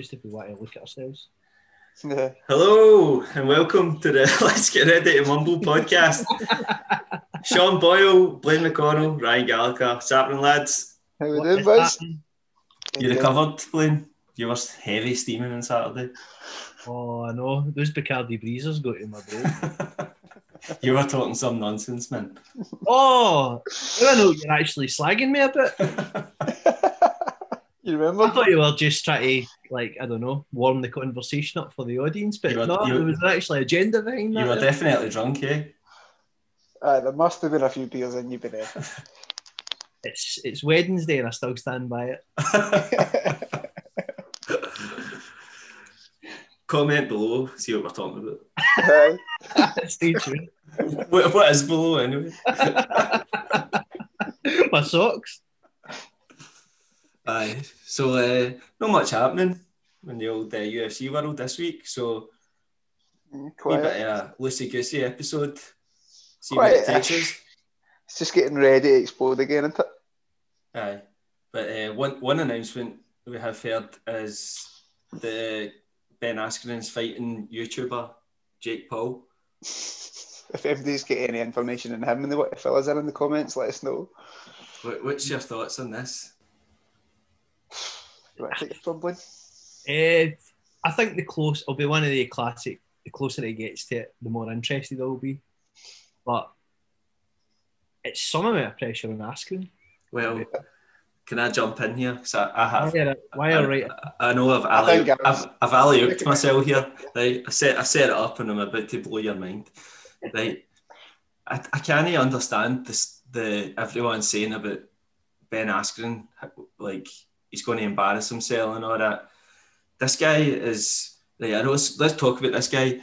just if we want to look at ourselves. Yeah. Hello and welcome to the Let's Get Ready to Mumble podcast. Sean Boyle, Blaine McConnell, Ryan Gallagher, Sapling lads. How we What doing, boys? You recovered, Blaine? You were heavy steaming on Saturday. Oh, I know. Those Bacardi breezers got in my brain. you were talking some nonsense, man. oh, I know you're actually slagging me a bit. You remember? I thought you were just trying to, like, I don't know, warm the conversation up for the audience, but You were- no, you- there was actually agenda behind you that. were definitely drunk, eh? Aye, there must have been a few beers in you, but uh, it's it's Wednesday and I still stand by it. Comment below, see what we're talking about. aye. Stay tuned. What, what is below, anyway? my socks. Aye. So, uh, not much happening in the old uh, UFC world this week. So, Mm, wee bit of a loosey goosey episode. See what it takes us. It's just getting ready to explode again, isn't it? Aye. But uh, one one announcement we have heard is the Ben Askren's fighting YouTuber Jake Paul. If everybody's got any information on him and they want to fill us in in the comments, let us know. What, what's your thoughts on this? You want to take it from Blaine? Eh, I think the close will be one of the classic. The closer it gets to it, the more interested I'll be. But it's some amount of pressure on Askren. Well, can I jump in here? 'Cause I, I have. Why are, why are right? I know I've alley, I I've, I've alley-ooped myself here. Right, I set I set it up and I'm about to blow your mind. Right, I, I can't understand this. The everyone saying about Ben Askren, like he's going to embarrass himself and all that. This guy is. I know. Let's, let's talk about this guy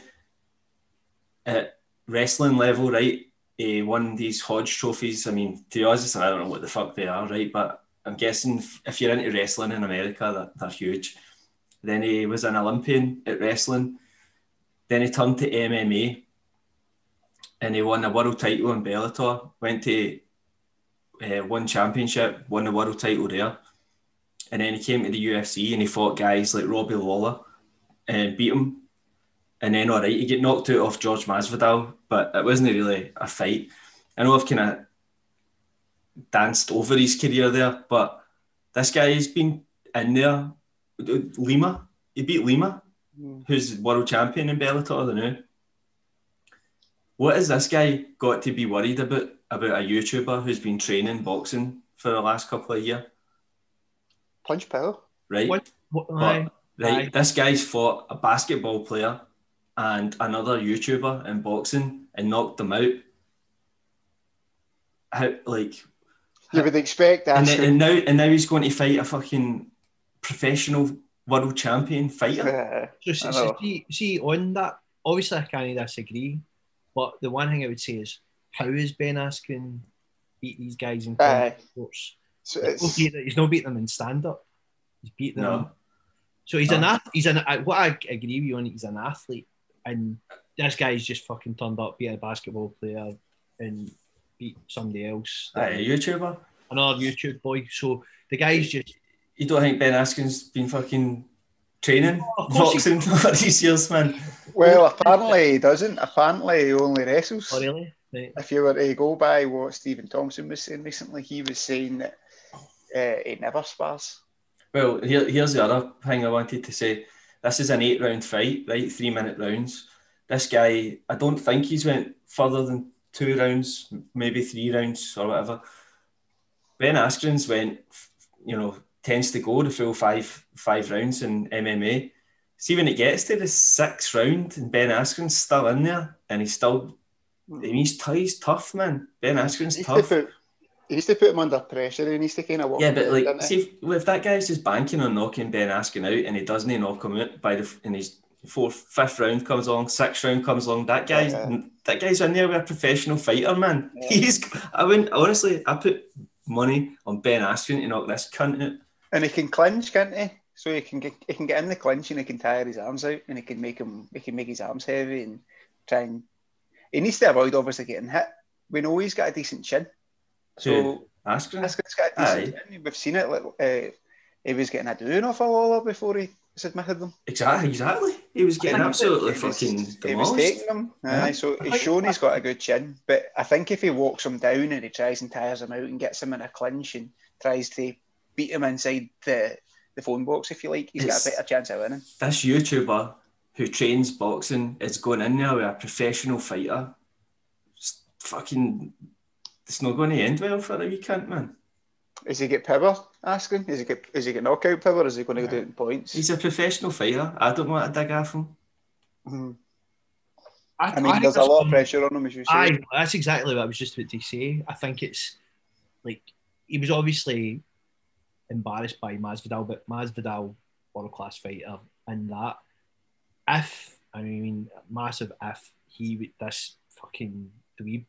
at wrestling level, right? He won these Hodge trophies. I mean, to be honest, I don't know what the fuck they are, right? But I'm guessing if- if you're into wrestling in America, that, they're huge. Then he was an Olympian at wrestling. Then he turned to MMA and he won a world title in Bellator. Went to uh, one championship, won the world title there. And then he came to the UFC and he fought guys like Robbie Lawler and beat him. And then, all right, he get knocked out off George Masvidal, but it wasn't really a fight. I know I've kind of danced over his career there, but this guy has been in there. Lima, he beat Lima, Mm. who's world champion in Bellator, the new. What has this guy got to be worried about about a YouTuber who's been training boxing for the last couple of years? Punch power. Right, What- What, aye. right. Aye. This guy's fought a basketball player and another YouTuber in boxing and knocked them out. How like You would expect that. and, and now and now he's going to fight a fucking professional world champion fighter. So, so, so see, see, on that, obviously I can't disagree, but the one thing I would say is, how is Ben Askren beat these guys in Aye. combat sports? So He's it's, not beating- He's not beating them in stand up. He's beating them. No. So he's No. an ath- he's an what I agree with you on. He's an athlete, and this guy's just fucking turned up, beat a basketball player, and beat somebody else, Aye, a YouTuber. another YouTube boy. So the guy's just You don't think Ben Askren's been fucking training Oh, he- boxing for all these years, man? well, apparently he doesn't. Apparently he only wrestles. oh really. Right. If you were to go by what Stephen Thompson was saying recently, he was saying that uh, he never spars. Well, here, here's the other thing I wanted to say. This is an eight round fight, right? Three minute rounds. This guy, I don't think he's went further than two rounds, maybe three rounds or whatever. Ben Askren's went, you know, tends to go the full five five rounds in MMA. See when it gets to the sixth round and Ben Askren's still in there and he's still, I mean, he's, t- he's tough, man. Ben Askren's tough. He used to put him under pressure. And he needs to kind of walk. Yeah, but like, see, if, if that guy's just banking on knocking Ben Askren out and he doesn't knock him out by the in his fourth, fifth round comes along, sixth round comes along, that guy, Yeah. that guy's in there with a professional fighter, man. Yeah. He's, I wouldn't honestly, I put money on Ben Askren to knock this cunt out. And he can clinch, can't he? So he can get he can get in the clinch and he can tire his arms out and he can make him he can make his arms heavy and try and he needs to avoid obviously getting hit. We know he's got a decent chin. So Who? Askren. this guy's got a decent chin. We've seen it. Like, uh, he was getting a doing off a Lawler before he has admitted them. Exactly, exactly. He was getting absolutely He was- fucking He was taking them. Yeah. Aye, so I he's shown he's got a good chin. But I think if he walks him down and he tries and tires him out and gets him in a clinch and tries to beat him inside the, the phone box, if you like, he's got It's- a better chance of winning. This YouTuber who trains boxing is going in there with a professional fighter. It's fucking, it's not going to end well for the weekend, man. Is he get power? Asking. Is he get is he get knockout power? Or is he going to go do it in points? He's a professional fighter. I don't want to dig off him. Mhm. I, I mean, think there's a lot of pressure on him, as you say. Aye, that's exactly what I was just about to say. I think it's like he was obviously embarrassed by Masvidal, but Masvidal, world class fighter, and that if I mean massive if he would this fucking dweeb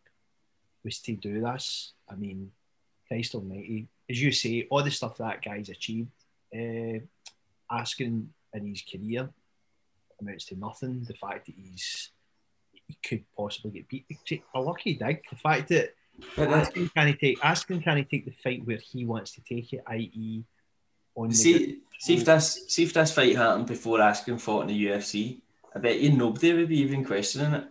was to do this, I mean, Christ Almighty, as you say, all the stuff that guy's achieved, uh, Askren in his career amounts to nothing. The fact that he's he could possibly get beat. A lucky dig. The fact that But asking can he take asking can he take the fight where he wants to take it, i.e. on the see, see if this, see if this fight happened before Askren fought in the UFC. I bet you nobody would be even questioning it.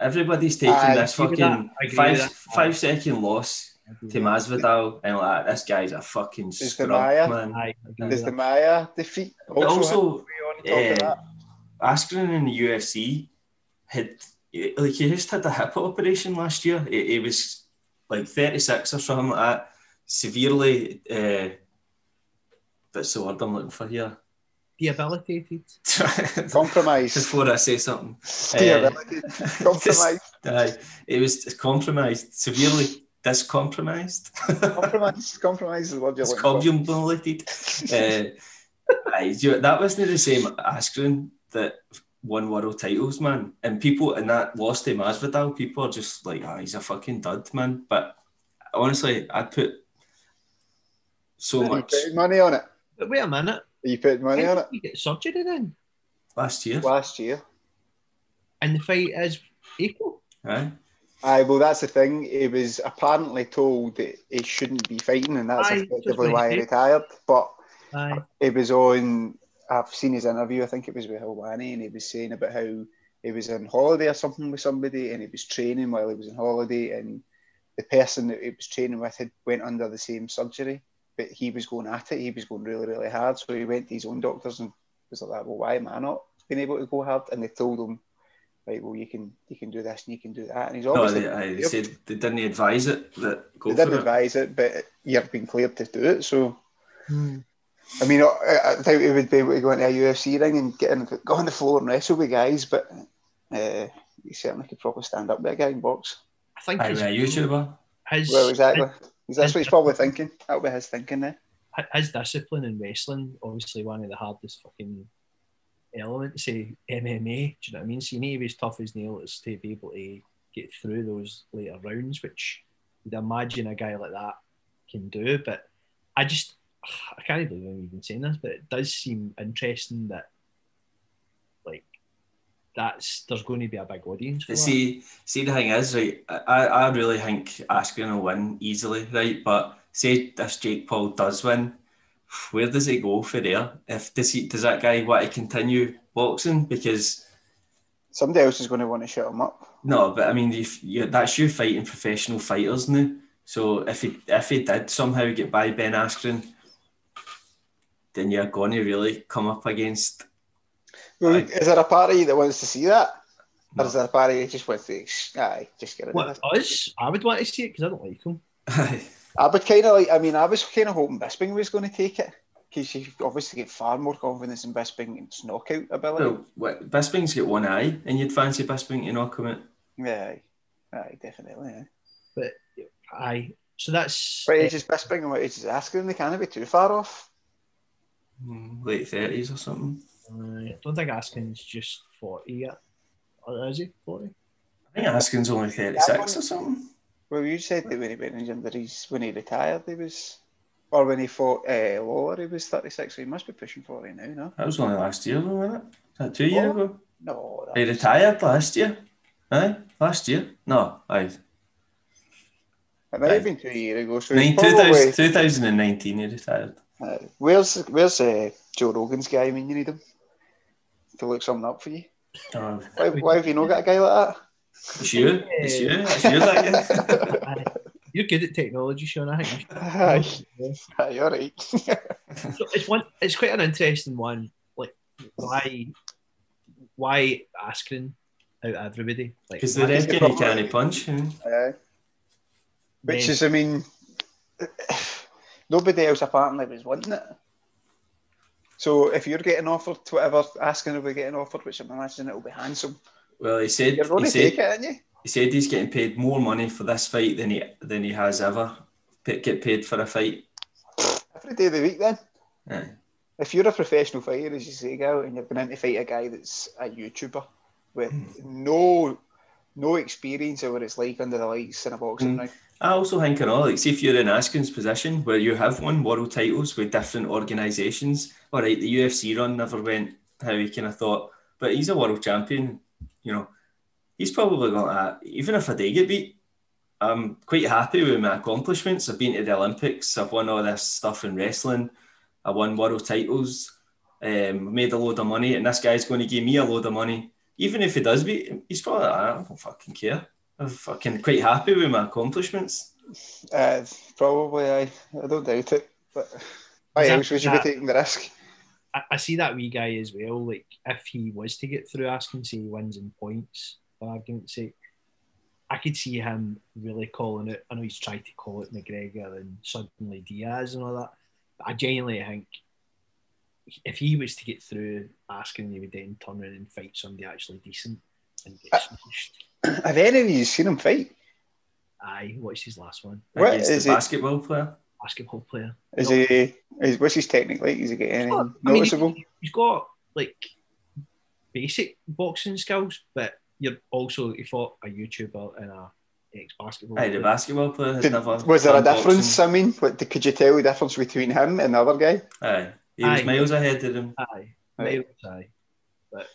Everybody's taking I this fucking that. I agree five that. five second loss to Masvidal and like this guy's a fucking Is the scrub, Maya- man. I Does the that. Maya defeat also, also, have to be on top of uh, that? Askren in the UFC had like he just had a hip operation last year. He, he was like 36 or something like that, severely. Uh, that's the word I'm looking for here. Debilitated. Compromise. Before I say something, Debilitated. Compromise. Aye, it was compromised, severely discompromised. compromised. Compromised is what you're looking for. Uh, aye, you- that wasn't the same Askren that won world titles, man. And people in that lost to Masvidal, people are just like, ah, he's a fucking dud, man. But honestly, I'd put so Are much money on it? But wait a minute. Are you putting money How on did it? You get surgery then? last year. Last year. And the fight is equal. Aye. Aye, well, that's the thing. He was apparently told that he shouldn't be fighting, and that's Aye, effectively why he retired. But Aye. he was on. I've seen his interview. I think it was with Helwani, and he was saying about how he was on holiday or something with somebody, and he was training while he was on holiday, and the person that he was training with had went under the same surgery, but he was going at it. He was going really, really hard. So he went to his own doctors and was like, "Well, why am I not being able to go hard?" And they told him, "Right, well, you can you can do this and you can do that." And he's No, obviously they, aye, they said they didn't advise it that go they didn't it. advise it, but you've been cleared to do it. So, Hmm. I mean, I, I doubt he would be able to go into a UFC ring and get in, go on the floor and wrestle with guys, but uh, he certainly could probably stand up with a guy in box. I think Aye, his, a YouTuber. his, Well, exactly. That's what he's probably thinking. That'll be his thinking there. his discipline in wrestling, obviously one of the hardest fucking elements of MMA. Do you know what I mean? So you need to be as tough as nails to be able to get through those later rounds, which you'd imagine a guy like that can do. But I just, I can't believe I'm even saying this, but it does seem interesting that, that's there's going to be a big audience for But that. see, see the thing is, right, I, I really think Askren will win easily, right? But say this Jake Paul does win, where does it go for there? If does he does that guy want to continue boxing? Because Somebody else is going to want to shut him up. no, but I mean, if you, that's you fighting professional fighters now. So if he if he did somehow get by Ben Askren, then you're going to really come up against. Well, Aye. is there a party that wants to see that? No. Or is there a party that just wants to, aye, just get rid of What, it? us? I would want to see it because I don't like him. I would kind of like, I mean, I was kind of hoping Bisping was going to take it because you obviously get far more confidence in Bisping's knockout ability. well, what, Bisping's got one eye, and you'd fancy Bisping to knock him out. Yeah, aye, aye definitely. Aye. But I, so that's What age is Bisping and what age is Askren? They can't be too far off. Hmm, Late thirties or something. I don't think Askren's just 40 yet. Or is he 40? I think Askren's only 36 or something. Well, you said that when he went in injuries, when he retired, he was, or when he fought uh, Lawler, he was 36, so he must be pushing 40 now, no? That was only last year, though, wasn't it? Is that two years ago? No, He was- retired last year. Aye, last year. No, aye. it might have been two years ago, so Nine, he's probably, 2000, 2019 he retired. Uh, where's where's uh, Joe Rogan's guy when you need him to look something up for you? Oh, Why, why have you not got a guy like it's you. It's you. It's you that Aye. You're good at technology, Sean. I think. you that? Aye, should- aye, all right. So it's one. It's quite an interesting one. Like why, why Askren out of everybody? Like Because the why- reckon he can't punch. Aye. Which Then- is, I mean, nobody else apparently was wanting it. So if you're getting offered whatever asking if we're getting offered, which I'm imagining it'll be handsome, Well, he said you're going he to said, take it, aren't you? he said he's getting paid more money for this fight than he than he has ever get paid for a fight. Every day of the week, then. Aye. If you're a professional fighter, as you say, Gal, and you're going in to fight a guy that's a YouTuber with no no experience of what it's like under the lights in a boxing Mm. ring, I also think, you know, like, see if you're in Askren's position where you have won world titles with different organisations. All right, the UFC run never went how he kind of thought, but he's a world champion. You know, he's probably going to, even if I do get beat, I'm quite happy with my accomplishments. I've been to the Olympics, I've won all this stuff in wrestling, I won world titles, um, made a load of money, and this guy's going to give me a load of money. Even if he does beat, he's probably like, I don't fucking care. I'm fucking quite happy with my accomplishments. uh, probably I, I don't doubt it. But why that- else would you be taking the risk? I, I see that wee guy as well. Like if he was to get through Askren, say he wins in points, for argument's sake, I could see him really calling it. I know he's tried to call it McGregor and suddenly Diaz and all that. But I genuinely think if he was to get through Askren, he would then turn around and fight somebody actually decent and get Uh, smashed. Have any of you seen him fight? Aye, what's his last one? What against the it? basketball player. Basketball player. Is No. he? Is, what's his technique like? Is he getting any I mean, noticeable? he- he's got like basic boxing skills, but you're also he fought a YouTuber and a ex basketball. Aye, the basketball player has Did- never. was there a difference? boxing. I mean, what, could you tell the difference between him and the other guy? Aye, he was Aye. miles ahead of him. Aye, Aye. miles aye, but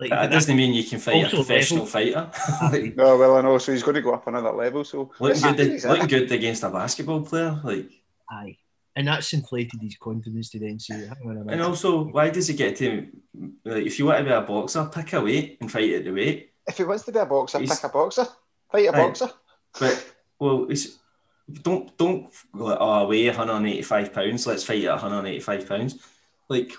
like that doesn't mean you can fight a Also professional fighter. Aye. No, well, I know. So he's going to go up another level. So looking good, he's looking good against a basketball player. Like, aye, and that's inflated his confidence to then say, "Hang on a and also, why does he get to? Like, if you want to be a boxer, pick a weight and fight at the weight. if he wants to be a boxer, He's- pick a boxer. Fight a Aye. boxer. But well, it's don't don't go like, oh, I weigh 185 pounds. Let's fight at 185 pounds. Like,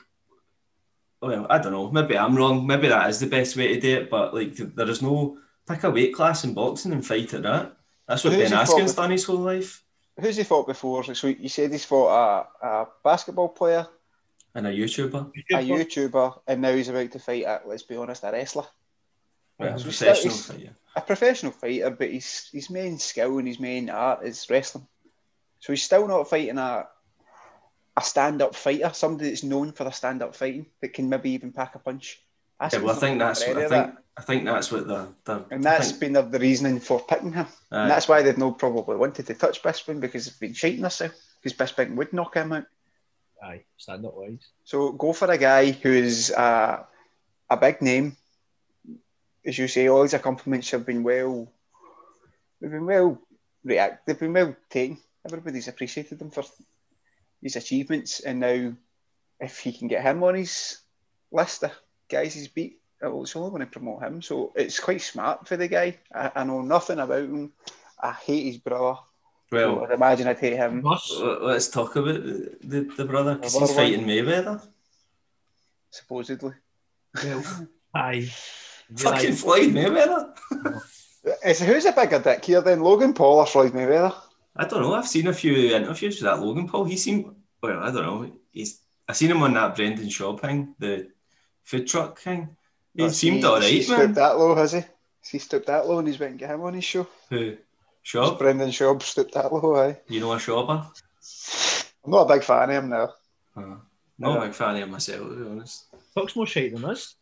well, I don't know. Maybe I'm wrong. Maybe that is the best way to do it. But like, there is no pick a weight class in boxing and fight at that. That's what Who's Ben Askren's done his whole life. Who's he fought before? So you said he's fought a, a basketball player, And a YouTuber, a YouTuber, and now he's about to fight a, let's be honest, a wrestler. well, he's professional fighter. A professional fighter, but his his main skill and his main art is wrestling. So he's still not fighting a a stand up fighter, somebody that's known for their stand up fighting that can maybe even pack a punch. Yeah, well, I think that's what I Any of think. I think that's what the the. And I that's think- been the, the reasoning for picking him. aye. And that's why they've not probably wanted to touch Bisping because they've been shiting themselves. Because Bisping would knock him out. Aye, stand up wise. So go for a guy who's uh, a big name. As you say, all his accomplishments have been well, they've been well react, they've been well taken. Everybody's appreciated them for his achievements, and now if he can get him on his list of guys he's beat, well, it's only going to promote him. So it's quite smart for the guy. I, I know nothing about him. I hate his brother. So well, I'd imagine I'd hate him. Let's talk about the, the, the brother because he's other one. fighting Mayweather. Supposedly, well, aye. Fucking Floyd Mayweather. is who's a bigger dick here then, Logan Paul or Floyd Mayweather? I don't know. I've seen a few interviews with that Logan Paul. He seemed well. I don't know. He's. I seen him on that Brendan Schaub thing, the food truck thing. He Has seemed he- all has he right, stooped man. that low, has he? Has he stooped that low and he's went and get him on his show? Who? Has Schaub? Brendan Schaub stooped that low, aye. You know a Shawber? I'm not a big fan of him now. Uh, not Yeah. a big fan of him myself, to be honest. Talks more shite than us.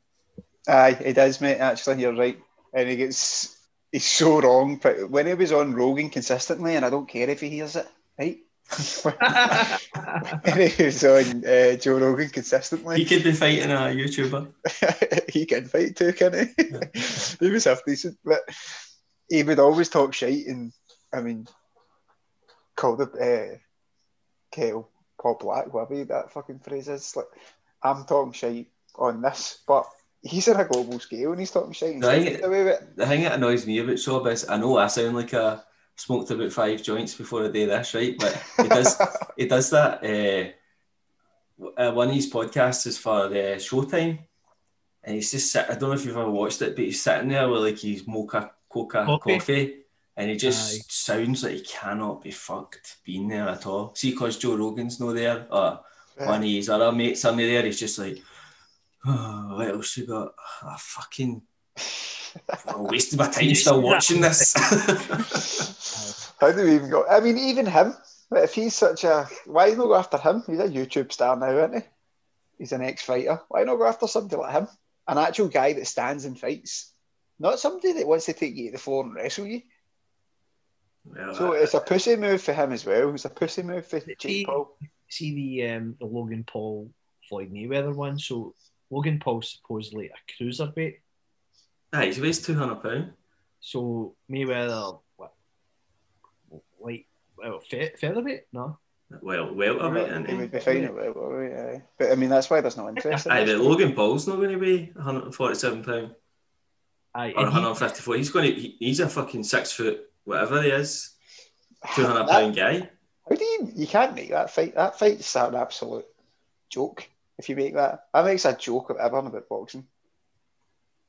Aye, he does, mate, actually, you're right. And he gets, he's so wrong. But when he was on Rogan consistently, and I don't care if he hears it, right? when he was on uh, Joe Rogan consistently, He could be fighting a YouTuber. he can fight too, can he? he was half decent, but he would always talk shit, and I mean, call the uh, Kettle Paul Black, whatever that fucking phrase is. Like, I'm talking shit on this, but he's in a global scale and he's talking shit. And The thing, he's away with it. the thing that annoys me about Schaub is I know I sound like a smoked about five joints before I do this, right? But he does he does that. Uh, uh, one of his podcasts is for uh, Showtime, and he's just sit, I don't know if you've ever watched it, but he's sitting there with like his mocha coca Coffee. coffee, and he just Aye. sounds like he cannot be fucked being there at all. See, because Joe Rogan's not there, or one of his other mates are there, he's just like, oh, what else you got? Ah, fucking I wasted my time still watching this. How do we even go? I mean, even him. If he's such a, why not go after him? He's a YouTube star now, isn't he? He's an ex-fighter. Why not go after somebody like him? An actual guy that stands and fights, not somebody that wants to take you to the floor and wrestle you. Well, So I- it's a pussy move for him as well. It's a pussy move for He- Jake Paul. See the um, the Logan Paul Floyd Mayweather one. So Logan Paul's supposedly a cruiserweight. Aye, he weighs two hundred pound. So Mayweather, what, like, well, fe- featherweight? No. Well, welterweight, isn't He he? would be fine at welterweight, aye. But I mean, that's why there's no interest. in Aye, this. but Logan Paul's not going to weigh one hundred and forty-seven pound Aye, or and one hundred and fifty-four. He's going to. He's a fucking six foot whatever he is, two hundred That- pound guy. How do you? You can't make that fight. That fight's an absolute joke. If you make that, that makes a joke of everyone about boxing.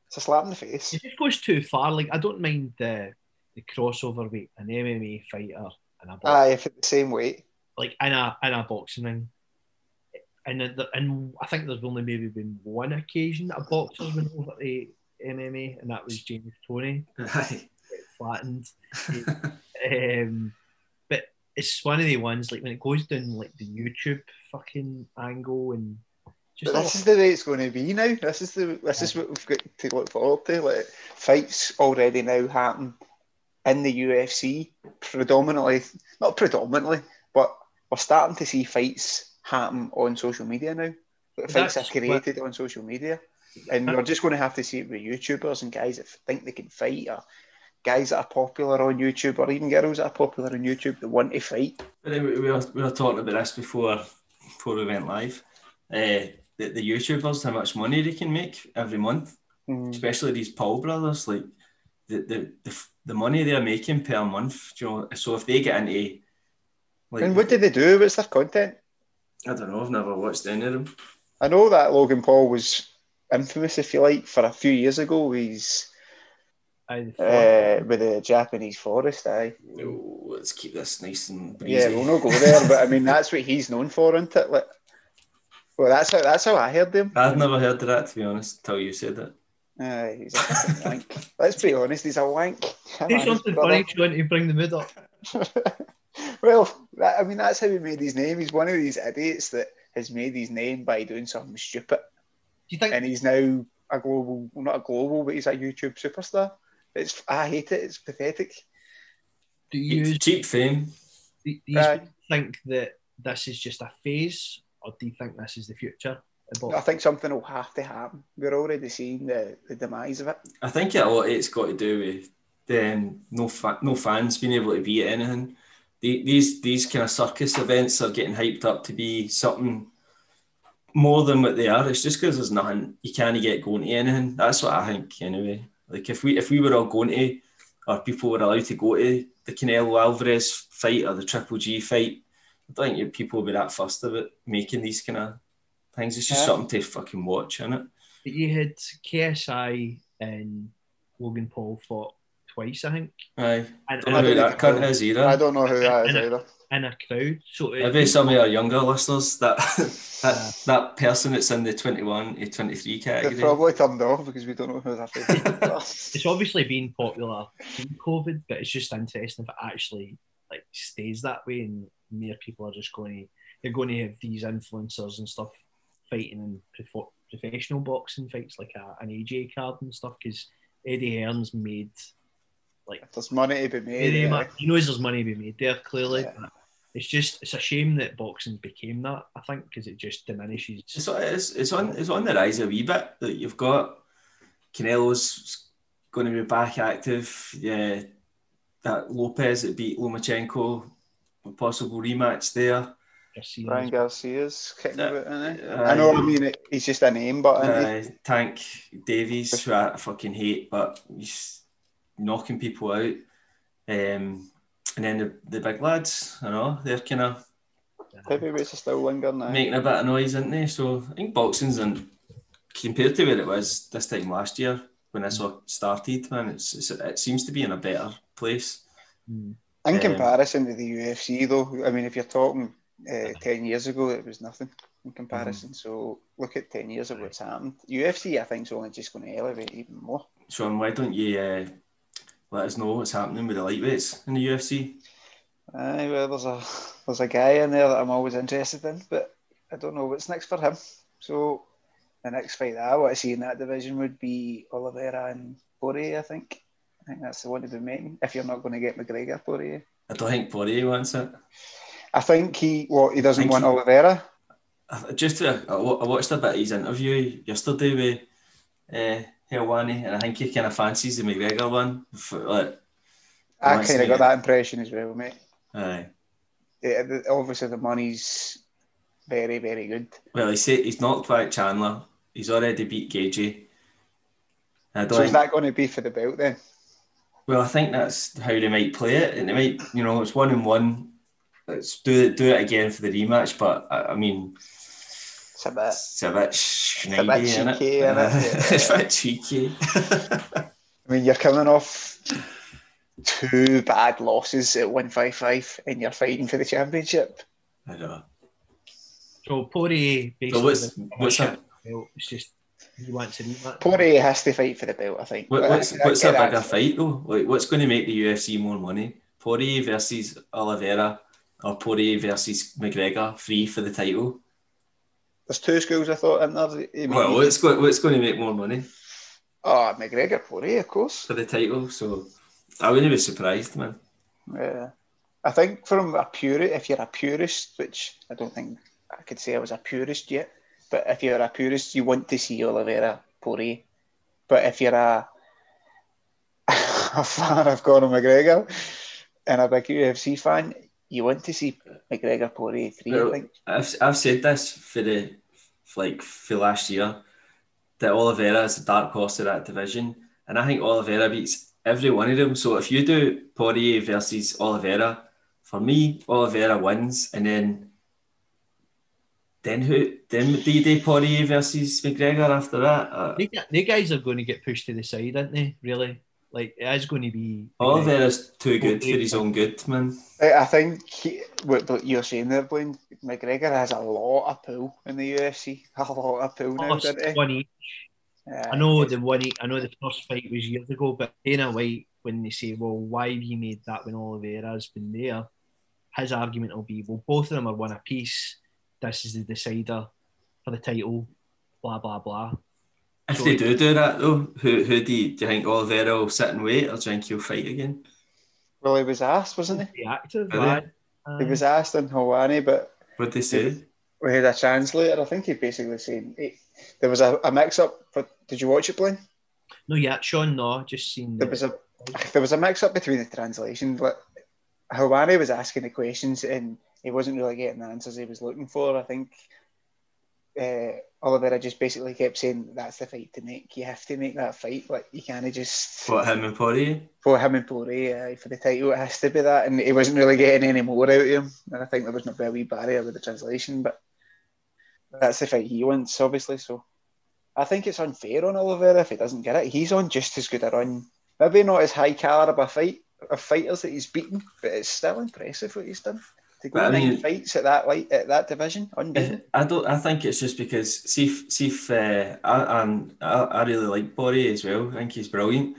It's a slap in the face. It just goes too far. Like I don't mind the the crossover weight, an MMA fighter and a box, Aye, if it's the same weight. like in a in a boxing ring. And the, and I think there's only maybe been one occasion that a boxer's went over the MMA, and that was James Toney Aye. flattened. um, but it's one of the ones like when it goes down like the YouTube fucking angle and just But this is the way it's going to be now. This is the this is what we've got to look forward to. Like fights already now happen in the UFC, predominantly not predominantly, but we're starting to see fights happen on social media now. Like, fights are That's what- created on social media, and we're just going to have to see it with YouTubers and guys that think they can fight, or guys that are popular on YouTube, or even girls that are popular on YouTube that want to fight. We we were, we were talking about this before before we went live. Uh, the, the YouTubers, how much money they can make every month, Mm. especially these Paul brothers, like the the, the, the money they're making per month. You know, so if they get into like, And what do they do? What's their content? I don't know, I've never watched any of them. I know that Logan Paul was infamous, if you like, for a few years ago. He's Aye, uh, with the Japanese forest. Aye. No, let's keep this nice and breezy. Yeah, we'll not go there, but I mean that's what he's known for, isn't it? Like, well, that's how that's how I heard them. I've never heard of that to be honest, till you said it. Aye, he's a wank. Let's be honest, he's a wank. Do something funny if to bring the mood up. well, that, I mean that's how he made his name. He's one of these idiots that has made his name by doing something stupid, Do you think and he's now a global, well, not a global, but he's a YouTube superstar. It's I hate it. It's pathetic. do you It's cheap fame. do you Aye. think that this is just a phase, or do you think this is the future? of I think something will have to happen. We're already seeing the, the demise of it. I think a lot of it's got to do with um, no fa- no fans being able to be at anything. The, these these kind of circus events are getting hyped up to be something more than what they are. It's just because there's nothing you can't get going to anything. That's what I think anyway. Like if we if we were all going to, or people were allowed to go to the Canelo Alvarez fight or the Triple G fight, I don't think people would be that fussed about making these kind of things. It's just Yeah. something to fucking watch, isn't it? But you had KSI and Logan Paul fought twice, I think, Aye. and, Don't know who that cunt is I don't know who that is either. in a crowd. So it- Maybe some of our younger listeners that that, that person that's in the 21 to 23 They've category. probably turned off because we don't know who that is. it's obviously been popular in COVID, but it's just interesting if it actually like stays that way and more people are just going to you're going to have these influencers and stuff fighting in prof- professional boxing fights like a, an AJ card and stuff because Eddie Hearn's made like If there's money to be made, Eddie, yeah. he knows there's money to be made there clearly. Yeah. But it's just it's a shame that boxing became that I think because it just diminishes. It's, it's, it's on it's on the rise a wee bit. That you've got Canelo's going to be back active. Yeah, that Lopez that beat Lomachenko, a possible rematch there. Garcia. Ryan Garcia's kicking Yeah. about, isn't he? Uh, I know. I mean, it, he's just a name, but isn't? Uh, Tank Davis, who I fucking hate, but he's knocking people out. Um, and then the, the big lads, I know, they're kind of heavyweights are still lingering now. making a bit of noise, aren't they? So I think boxing's and compared to where it was this time last year when this all started, man, it's, it's it seems to be in a better place. Mm. In Um, comparison to the UFC, though, I mean, if you're talking uh, 10 years ago, it was nothing in comparison. So look at 10 years of what's happened. UFC, I think, is only just going to elevate even more. Sean, why don't you uh, let us know what's happening with the lightweights in the UFC? Aye, well, there's a there's a guy in there that I'm always interested in, but I don't know what's next for him. So the next fight that I want to see in that division would be Oliveira and Poirier, I think. I think that's the one to be making. If you're not going to get McGregor, Poirier. I don't think Poirier wants it. I think he what he doesn't want he- Oliveira. I- Just to, I watched a bit of his interview yesterday with uh, Helwani, and I think he kind of fancies the McGregor one. For, like, I kind of got that impression as well, mate. aye. Yeah, obviously the money's very, very good. Well, he said he's knocked back Chandler. He's already beat Gaethje. So is that going to be for the belt then? Well, I think that's how they might play it, and they might, you know, it's one and one. Let's do it, do it again for the rematch. But I, I mean, It's a bit. it's a bit snidey, a bit isn't it? cheeky, innit? it's a bit cheeky. I mean, you're coming off two bad losses at 155 and you're fighting for the championship. I know. So Poirier basically. So what's what's a, well, it's just he wants to rematch. Poirier has to fight for the belt, I think. what, what's I- I what's a get that. bigger fight though? Like, what's going to make the UFC more money? Poirier versus Oliveira, or Poirier versus McGregor, free for the title? There's two schools I thought in there. I mean, Well, what's going what's going to make more money oh, McGregor, Poirier, of course. for the title? So I wouldn't be surprised, man. Yeah. I think from a purist, if you're a purist, which I don't think I could say I was a purist yet, but if you're a purist, you want to see Oliveira Poirier. But if you're a, a fan of Conor McGregor and a big UFC fan, you want to see McGregor Poirier three. Well, I think. I've I've said this for the for like for last year that Oliveira is the dark horse of that division, and I think Oliveira beats every one of them. So if you do Poirier versus Oliveira, for me, Oliveira wins, and then then who? Then do you do Poirier versus McGregor after that? Uh, They, they guys are going to get pushed to the side, aren't they? Really? Like it is going to be. Oliveira's too good for his own good, man. I I think he, what what you're saying there, Blaine, McGregor has a lot of pull in the UFC. A lot of pull now, doesn't he? one each. Yeah. I know the one. I know the first fight was years ago, but Dana White, when they say, "Well, why have you made that when Oliveira's been there?" His argument will be, "Well, both of them are one apiece. This is the decider for the title." Blah blah blah. If So they do do that though, who who do you, do you think Oliveira will sit and wait, or do you think he'll fight again? Well, he was asked, wasn't he? Be active, Are lad. He was asked in Hawaii, but What they say? we had a translator. I think he basically said he, there was a, a mix-up. But did you watch it, Blaine? No, yeah, Sean. No, just seen. There was a there was a mix-up between the translation. But Helwani was asking the questions, and he wasn't really getting the answers he was looking for. I think uh, Oliveira just basically kept saying, "That's the fight to make. You have to make that fight. Like you can't just." What him and Poirier? for him and Poirier uh, for the title, it has to be that. And he wasn't really getting any more out of him. And I think there was maybe a wee barrier with the translation, but that's the fight he wants, obviously. So I think it's unfair on Oliveira if he doesn't get it. He's on just as good a run. Maybe not as high caliber of a fight of fighters that he's beaten, but it's still impressive what he's done. To go But I nine mean- fights at that light at that division, unbeaten. I don't. I think it's just because see if see if uh, I, I'm, I I really like Poirier as well. I think he's brilliant.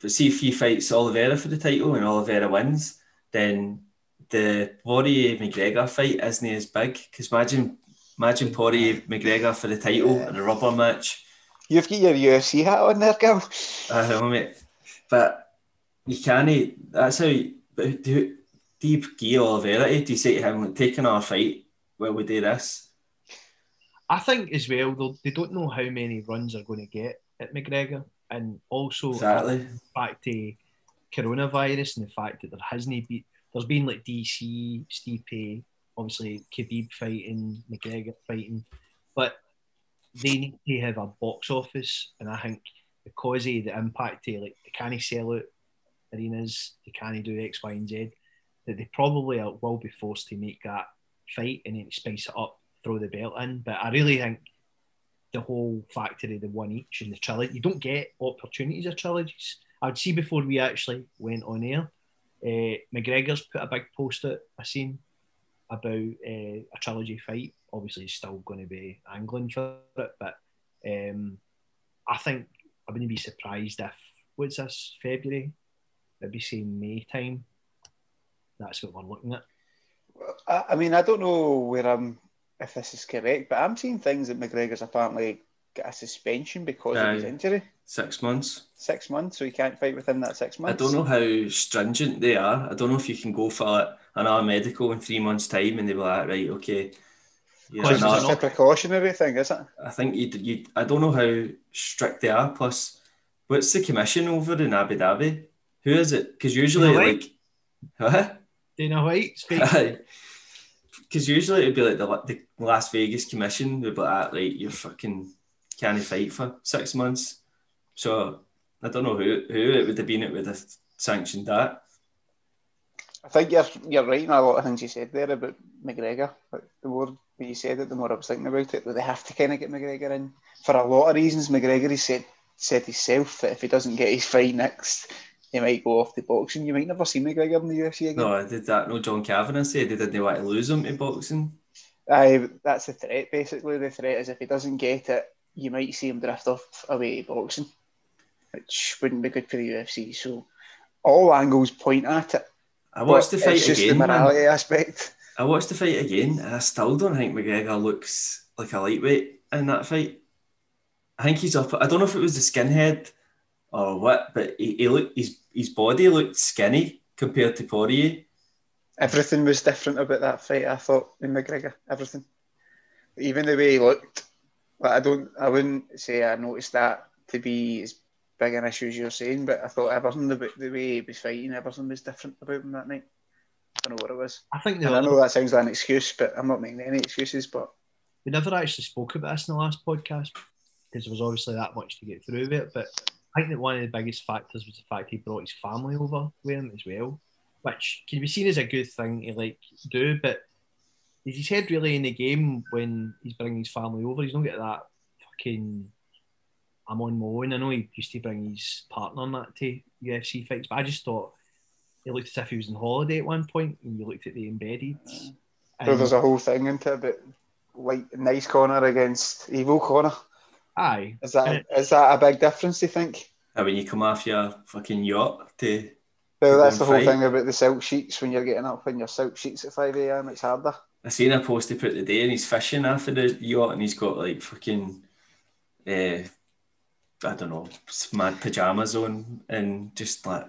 But see if he fights Oliveira for the title and Oliveira wins, then the Poirier McGregor fight isn't as big. Because imagine imagine Poirier McGregor for the title Yeah. in a rubber match. You've got your UFC hat on there, girl. I know, mate. But you can't. That's how. But do, you give Oliveira? eh? Do you say to him, like, "Take another fight"? Well, we do this. I think as well, they don't know how many runs they're going to get at McGregor, and also Exactly. back to coronavirus and the fact that there hasn't been there's been like DC, Stipe, obviously Khabib fighting, McGregor fighting, but they need to have a box office, and I think because of the impact, they like they can't sell out arenas, they can't do X, Y, and Z, that they probably will be forced to make that fight and then spice it up, throw the belt in. But I really think the whole factory, the one each and the trilogy, you don't get opportunities of trilogies. I would see before we actually went on air. Uh, McGregor's put a big post out, I seen about uh, a trilogy fight. Obviously, he's still going to be angling for it, but um, I think I wouldn't be surprised if what's this February, maybe say May time. That's what we're looking at. I, I mean, I don't know where I'm if this is correct, but I'm seeing things that McGregor's apparently got a suspension because of his injury. Six months. Six months, so he can't fight within that six months. I don't know how stringent they are. I don't know if you can go for like, another medical in three months' time and they'll be like, right, okay. Yeah, Because It's just a precautionary thing, is it? I think you, you. I don't know how strict they are. Plus, what's the commission over in Abu Dhabi? Who is it? Because usually, Dana like, huh? Dana White's fight. Because usually it'd be like the, the Las Vegas commission would be like, "Ah, right, you're fucking can't fight for six months. So I don't know who who it would have been. It would have sanctioned that. I think you're you're right in a lot of things you said there about McGregor. But the more you said it, the more I was thinking about it. That they have to kind of get McGregor in for a lot of reasons. McGregor, he said said himself that if he doesn't get his fight next, he might go off the boxing. You might never see McGregor in the UFC again. No, I did that. No, John Kavanagh said they didn't want to lose him to boxing. Aye, that's the threat. Basically, the threat is if he doesn't get it, you might see him drift off away to boxing, which wouldn't be good for the UFC. So all angles point at it. I watched the fight it's just again. the man. morality aspect. I watched the fight again, and I still don't think McGregor looks like a lightweight in that fight. I think he's up. I don't know if it was the skinhead or what, but he, he looked his his body looked skinny compared to Poirier. Everything was different about that fight. I thought in McGregor, everything, even the way he looked. Like, I don't, I wouldn't say I noticed that to be as big an issue as you're saying, but I thought everything the, the way he was fighting, everything was different about him that night. I don't know what it was. I think the And I know that sounds like an excuse, but I'm not making any excuses. But we never actually spoke about this in the last podcast because there was obviously that much to get through with it. But I think that one of the biggest factors was the fact he brought his family over with him as well, which can be seen as a good thing to like do. But is his head really in the game when he's bringing his family over? He's not got that fucking. I'm on my own. I know he used to bring his partner on that to UFC fights, but I just thought he looked as if he was on holiday at one point, and you looked at the embedded. so there's a whole thing into it but like nice corner against evil corner. Aye, Is that is that a big difference? Do you think? I mean, you come off your fucking yacht to Well, go that's the and whole fight. thing about the silk sheets. When you're getting up in your silk sheets at five a.m., it's harder. I seen a post he put today and he's fishing after the yacht and he's got like fucking uh, I don't know, mad pajamas on and just like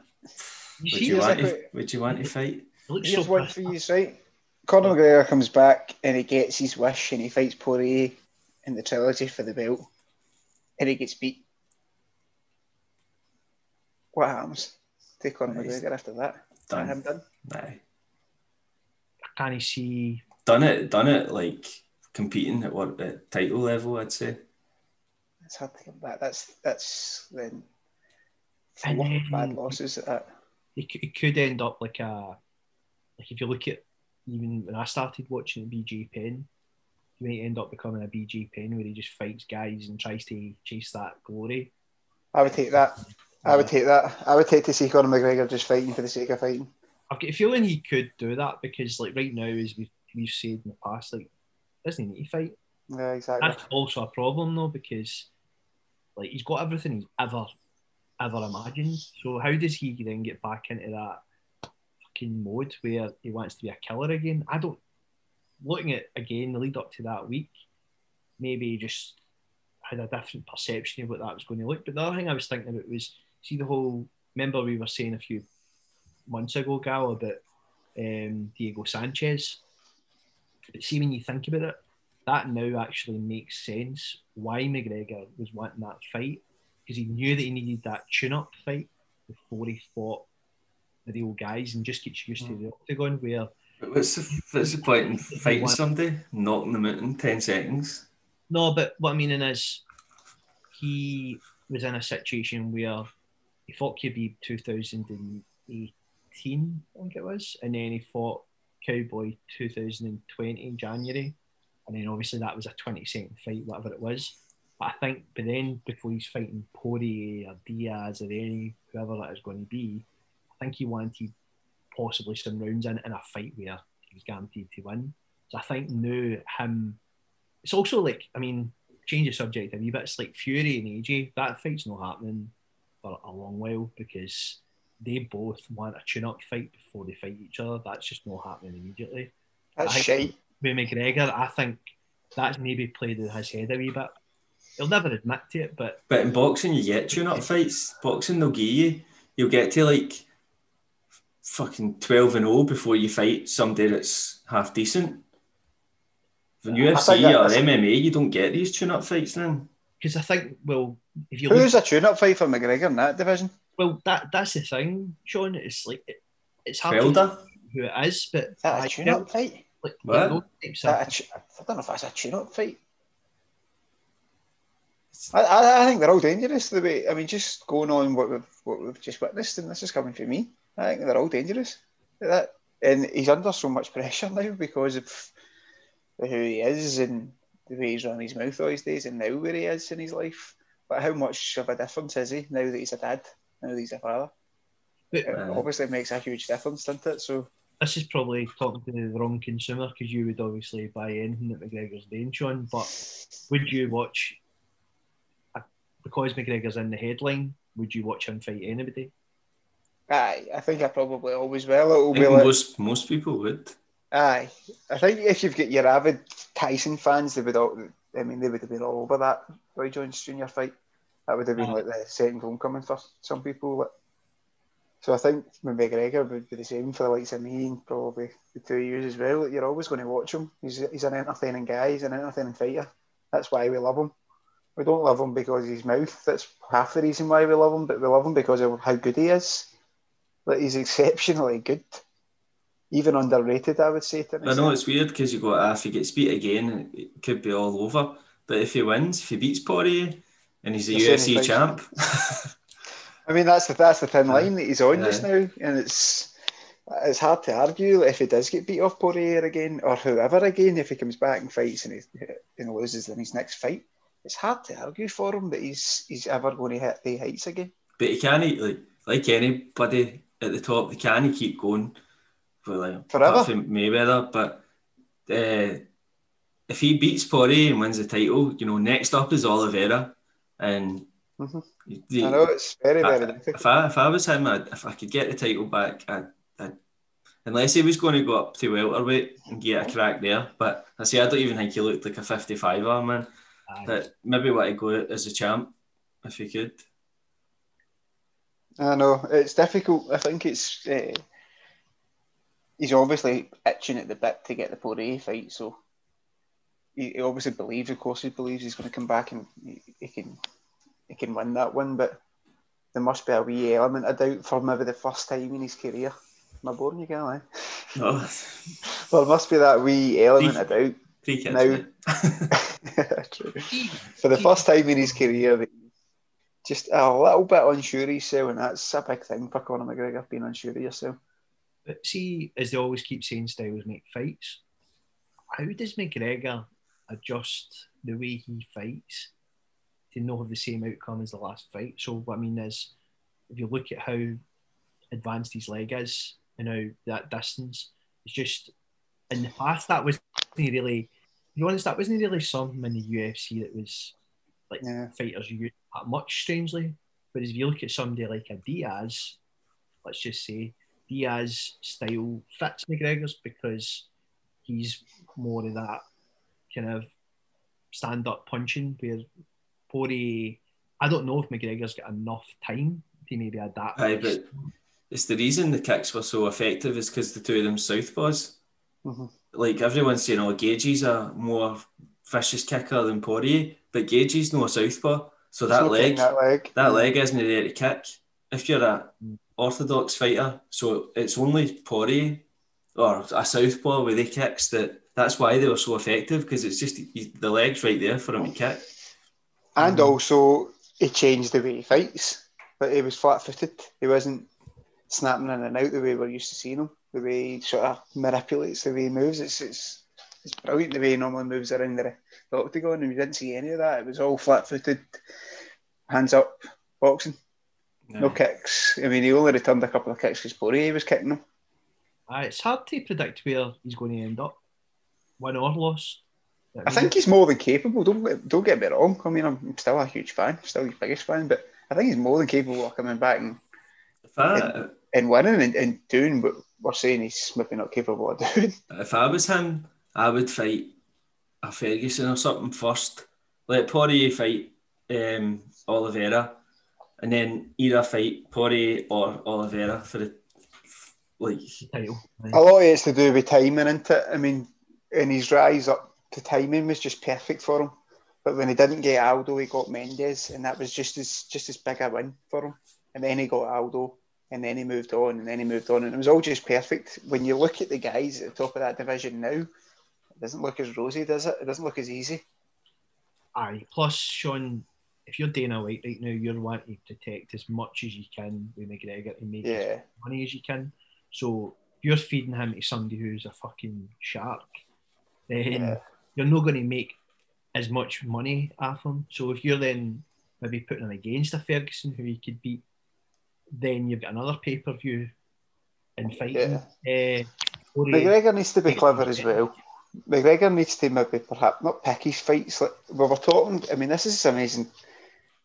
would see you this want to, like- would you want to fight? It Here's so one pissed for off. you, right? Conor McGregor comes back and he gets his wish and he fights Poirier in the trilogy for the belt, and he gets beat. What happens? Take Conor Nice. McGregor after that. Done. Him done. Nah. Can you see? Done it done it like competing at what at title level I'd say. It's hard to come back. That's that's then And four then- bad losses at that. It, it could end up like a like if you look at even when I started watching BJ Penn, you might end up becoming a BJ Penn where he just fights guys and tries to chase that glory. I would take that. I would take that. I would take to see Conor McGregor just fighting for the sake of fighting. I've got a feeling he could do that because like right now, as we've we've said in the past, like doesn't he need to fight? Yeah, exactly. That's also a problem though because like he's got everything he's ever ever imagined. So how does he then get back into that fucking mode where he wants to be a killer again? I don't. Looking at again the lead up to that week, maybe just had a different perception of what that was going to look. But the other thing I was thinking about was see the whole. Remember we were saying a few months ago, Gal, about um, Diego Sanchez. But see when you think about it, that now actually makes sense why McGregor was wanting that fight because he knew that he needed that tune-up fight before he fought the real guys and just gets used to the octagon where What's the, what's the point in fighting somebody, knocking them out in 10 seconds? No, but what I'm meaning is, he was in a situation where he fought Khabib 2018, I think it was, and then he fought Cowboy 2020 in January, and then obviously that was a 20 second fight, whatever it was. But I think, but then before he's fighting Poirier or Diaz or any whoever that is going to be, I think he wanted possibly some rounds in in a fight where he was guaranteed to win. So I think now him, it's also like I mean, change the subject a wee bit. It's like Fury and AJ. That fight's not happening for a long while because they both want a tune-up fight before they fight each other. That's just not happening immediately. That's I shite. With McGregor, I think that's maybe played in his head a wee bit. He'll never admit to it, but But in boxing, you get tune up fights. Boxing, they'll give you, you'll get to like fucking 12 and 0 before you fight somebody that's half decent. In UFC or MMA, you don't get these tune up fights then. because I think, well, if you look, Who's a tune-up fight for McGregor in that division? well, that that's the thing, Sean. It's like it, it's hard to Wilder? know who it is, but Is that I a tune-up fight? Like, What? like types of, I don't know if that's a tune-up fight. I, I, I think they're all dangerous. The way I mean, just going on what we've what we've just witnessed, and this is coming from me. I think they're all dangerous. That and he's under so much pressure now because of who he is and the way he's running his mouth all these days, and now where he is in his life. But how much of a difference is he now that he's a dad? Now that he's a father, but it Uh, obviously makes a huge difference, doesn't it? So this is probably talking to the wrong consumer because you would obviously buy anything that McGregor's doing, Sean. But would you watch uh, because McGregor's in the headline? Would you watch him fight anybody? Aye, I think I probably always will. It'll be like most, most people would. Aye, I think if you've got your avid Tyson fans, they would all. I mean, they would have been all over that Roy Jones Jr. fight. That would have been Aye. like the second homecoming for some people. So I think McGregor would be the same for the likes of me and probably the two years as well. You're always going to watch him. He's he's an entertaining guy. He's an entertaining fighter. That's why we love him. We don't love him because of his mouth. That's half the reason why we love him. But we love him because of how good he is. Like he's exceptionally good. Even underrated, I would say. I know it's weird because you go, ah, if he gets beat again, it could be all over. But if he wins, if he beats Poirier and he's a You're UFC saying he fights- champ, I mean, that's the that's the thin line that he's on just now, and it's it's hard to argue if he does get beat off Poirier again or whoever again. If he comes back and fights and he and loses in his next fight, it's hard to argue for him that he's he's ever going to hit the heights again. but he can't, like, like anybody at the top, they can't keep going for like Forever. apart from Mayweather. But uh, if he beats Poirier and wins the title, you know, next up is Oliveira. And Mhm. the- I know it's very very I- difficult. if I if I was him, I'd, if I could get the title back, I'd, I'd, unless he was going to go up to welterweight and get a crack there. But I say I don't even think he looked like a 55er man. Aye. But maybe want to go as a champ if he could. I know it's difficult. I think it's uh, he's obviously itching at the bit to get the Poirier fight, so he, he obviously believes, of course, he believes he's going to come back and he, he can he can win that one. But there must be a wee element of doubt for maybe the first time in his career. Am I boring you, girl? Eh? Oh, Well, there must be that wee element of doubt three kids. Now- True. for the first time in his career. Just a little bit unsure of himself, and that's a big thing for Conor McGregor being unsure of yourself. But see, as they always keep saying, styles make fights. How does McGregor adjust the way he fights to not have the same outcome as the last fight? So what I mean is, if you look at how advanced his leg is and how that distance, it's just in the past that wasn't really. To be honest, that wasn't really something in the UFC that was like Yeah. fighters used that much. Strangely, but if you look at somebody like a Diaz, let's just say Diaz style fits McGregor's because he's more of that kind of stand up punching where Poirier, I don't know if McGregor's got enough time to maybe adapt. Aye, but it's the reason the kicks were so effective is because the two of them southpaws. Mhm. Like everyone's saying, oh, Gaethje's a more vicious kicker than Poirier, but Gaethje's no a southpaw, so that leg, that leg, that leg isn't there to kick. If you're a Mm. orthodox fighter, so it's only Poirier or a southpaw with the kicks that that's why they were so effective because it's just the legs right there for him to kick. And also, he changed the way he fights. But he was flat-footed. He wasn't snapping in and out the way we're used to seeing him. The way he sort of manipulates, the way he moves. It's it's, it's brilliant the way he normally moves around the, the octagon, and we didn't see any of that. It was all flat-footed, hands up, boxing. No, no kicks. I mean, he only returned a couple of kicks because Poirier was kicking them. Uh, it's hard to predict where he's going to end up, win or loss. I think he's more than capable. Don't don't get me wrong. I mean, I'm still a huge fan, still his biggest fan, but I think he's more than capable of coming back and and, and, winning and, and doing what we're saying he's maybe not capable of doing. If I was him, I would fight a Ferguson or something first. Let Poirier fight um, Oliveira, and then either fight Poirier or Oliveira for the like title. A lot of it's to do with timing, isn't it? I mean, and his rise up to timing was just perfect for him. But when he didn't get Aldo, he got Mendes, and that was just as just as big a win for him. And then he got Aldo, and then he moved on, and then he moved on, and it was all just perfect. When you look at the guys at the top of that division now, it doesn't look as rosy, does it? It doesn't look as easy. Aye. Plus, Sean, if you're Dana White right now, you're wanting to protect as much as you can with McGregor to make yeah. as money as you can. So you're feeding him to somebody who's a fucking shark. Then yeah. you're not going to make as much money off him. So if you're then maybe putting him against a Ferguson who he could beat, then you've got another pay per view in fighting. Yeah. Uh, McGregor needs to be clever as well. McGregor needs to maybe perhaps not pick his fights. Like we were talking. I mean, this is amazing.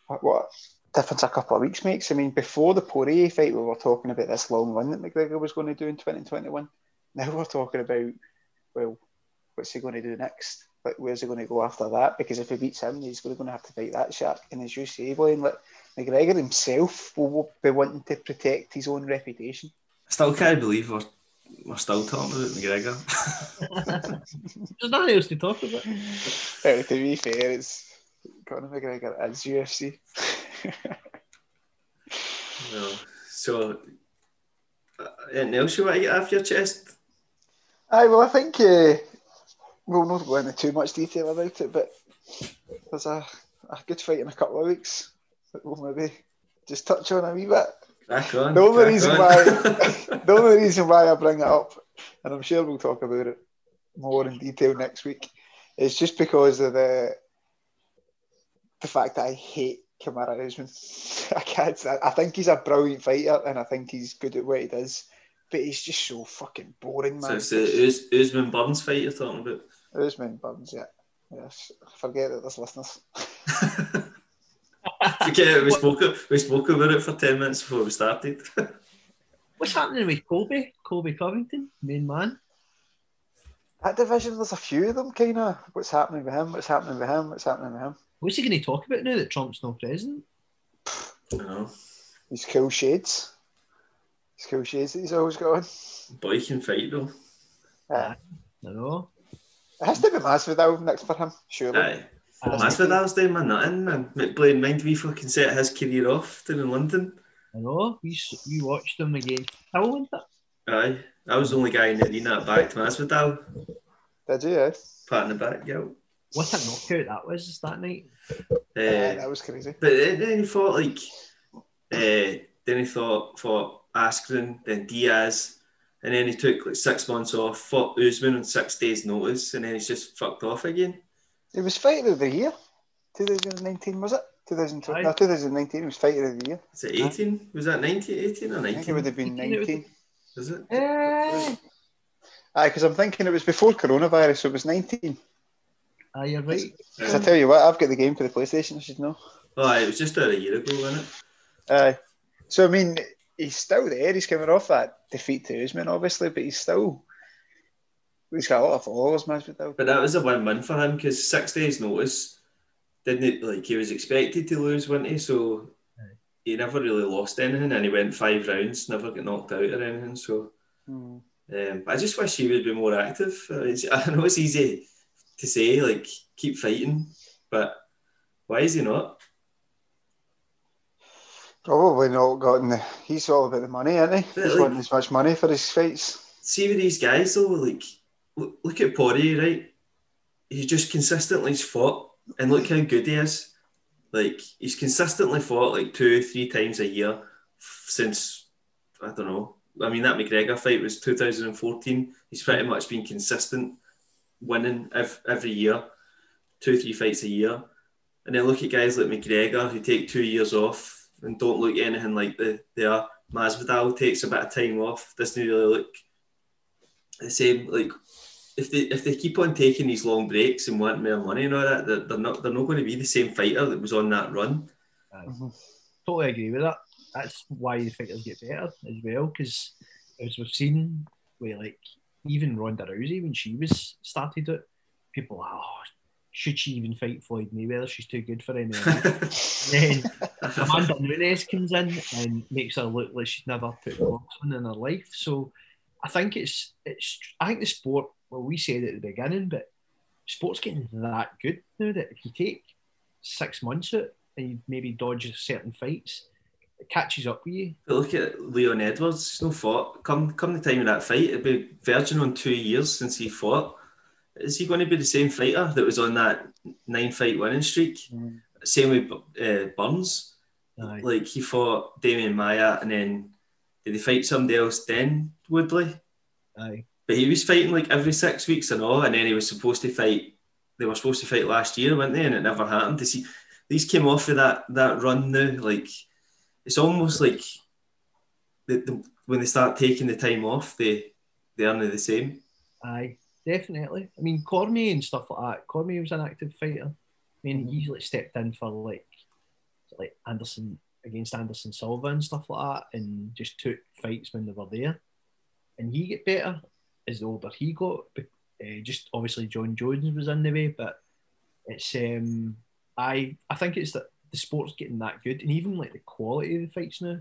What difference a couple of weeks makes. I mean, before the Poirier fight, we were talking about this long run that McGregor was going to do in 2021. Now we're talking about, well, what's he going to do next? Like, where's he going to go after that? Because if he beats him, he's going to have to fight that shark. And as you say, Blaine, like, McGregor himself will be wanting to protect his own reputation. I still can't believe we're, we're still talking about McGregor. There's nothing else to talk about. Well, to be fair, it's Conor McGregor is UFC. no. So, uh, anything else you want to get off your chest? Aye, well, I think uh, we'll not go into too much detail about it, but there's a, a good fight in a couple of weeks that we'll maybe just touch on a wee bit. Back on, the only reason on. why the only reason why I bring it up, and I'm sure we'll talk about it more in detail next week, is just because of the the fact that I hate Kamaru Usman. I can't. I think he's a brilliant fighter, and I think he's good at what he does. But he's just so fucking boring, man. So it's the Us- Usman Burns fight you're talking about. Usman Burns, yeah. Yes, forget that there's listeners. Forget it. We spoke. We spoke about it for ten minutes before we started. What's happening with Colby? Colby Covington, main man. That division, there's a few of them, kind of. What's happening with him? What's happening with him? What's happening with him? What's he going to talk about now that Trump's not president? No. He's cool shades. He's cool shades that he's always got on. Boy can fight though. Yeah. I know. It has to be Masvidal next for him, surely. Aye. Masvidal's doing my nothing, man. McBlain, mind we fucking set his career off down in London. I know. We, we watched him again. How was it? Aye. I was the only guy in the arena back to Masvidal. Did you, yeah? Pat in the back, yeah. What a knockout that was that night. Uh, yeah, that was crazy. But then he thought like, uh, then he thought for Askren, then Diaz, and then he took like six months off, fought Usman on six days' notice, and then he's just fucked off again. It was fighter of the year, 2019 was it? 2020, no, 2019 it was fighter of the year. Is it 18? Was that 19, 18 or 19? I think it would have been 19. Is it? Uh, Aye, because I'm thinking it was before coronavirus, so it was 19. Ah, you're right. Because I tell you what, I've got the game for the PlayStation, I should know. Oh, it was just about a year ago, wasn't it? Aye. So, I mean, he's still there. He's coming off that defeat to Usman, obviously, but he's still. He's got a lot of followers, Masvidal. But that was a win-win for him because six days' notice didn't it, like he was expected to lose, wasn't he? So he never really lost anything, and he went five rounds, never got knocked out or anything. So Hmm. um, I just wish he would be more active. It's- I know it's easy to say, like keep fighting, but why is he not? Probably not gotten the. He's all about the money, isn't he? He's like- wanting as much money for his fights. see with these guys though, like look, at Poirier, right? He just consistently fought, and look how good he is. Like he's consistently fought like two, three times a year since I don't know. I mean that McGregor fight was 2014. He's pretty much been consistent, winning every, every year, two, three fights a year. And then look at guys like McGregor who take two years off and don't look anything like the they are. Masvidal takes a bit of time off, doesn't really look the same. Like if they if they keep on taking these long breaks and want more money and all that, they're, they're not they're not going to be the same fighter that was on that run. Mm-hmm. Totally agree with that. That's why the fighters get better as well, because as we've seen, with like even Ronda Rousey when she was started it, people are, oh, should she even fight Floyd Mayweather? She's too good for MMA. then Amanda Nunes comes in and makes her look like she's never put boxing in her life. So I think it's it's I think the sport. Well, we said at the beginning, but sport's getting that good now that if you take six months out and you maybe dodge certain fights, it catches up with you. But look at Leon Edwards. No fought. Come come the time of that fight, it'd be verging on two years since he fought is he going to be the same fighter that was on that nine fight winning streak? Mm. Same with uh, Burns. Aye. Like he fought Demian Maia and then did he fight somebody else then, Woodley? Aye. But he was fighting like every six weeks and all, and then he was supposed to fight. They were supposed to fight last year, weren't they? And it never happened. To see these came off of that that run now. Like it's almost like the, the, when they start taking the time off, they they are not the same. Aye definitely. I mean, Cormier and stuff like that. Cormier was an active fighter. I mean, he like stepped in for like like Anderson against Anderson Silva and stuff like that, and just took fights when they were there. And he get better as the older he got. Uh, just obviously Jon Jones was in the way, but it's um I I think it's that the sport's getting that good, and even like the quality of the fights now.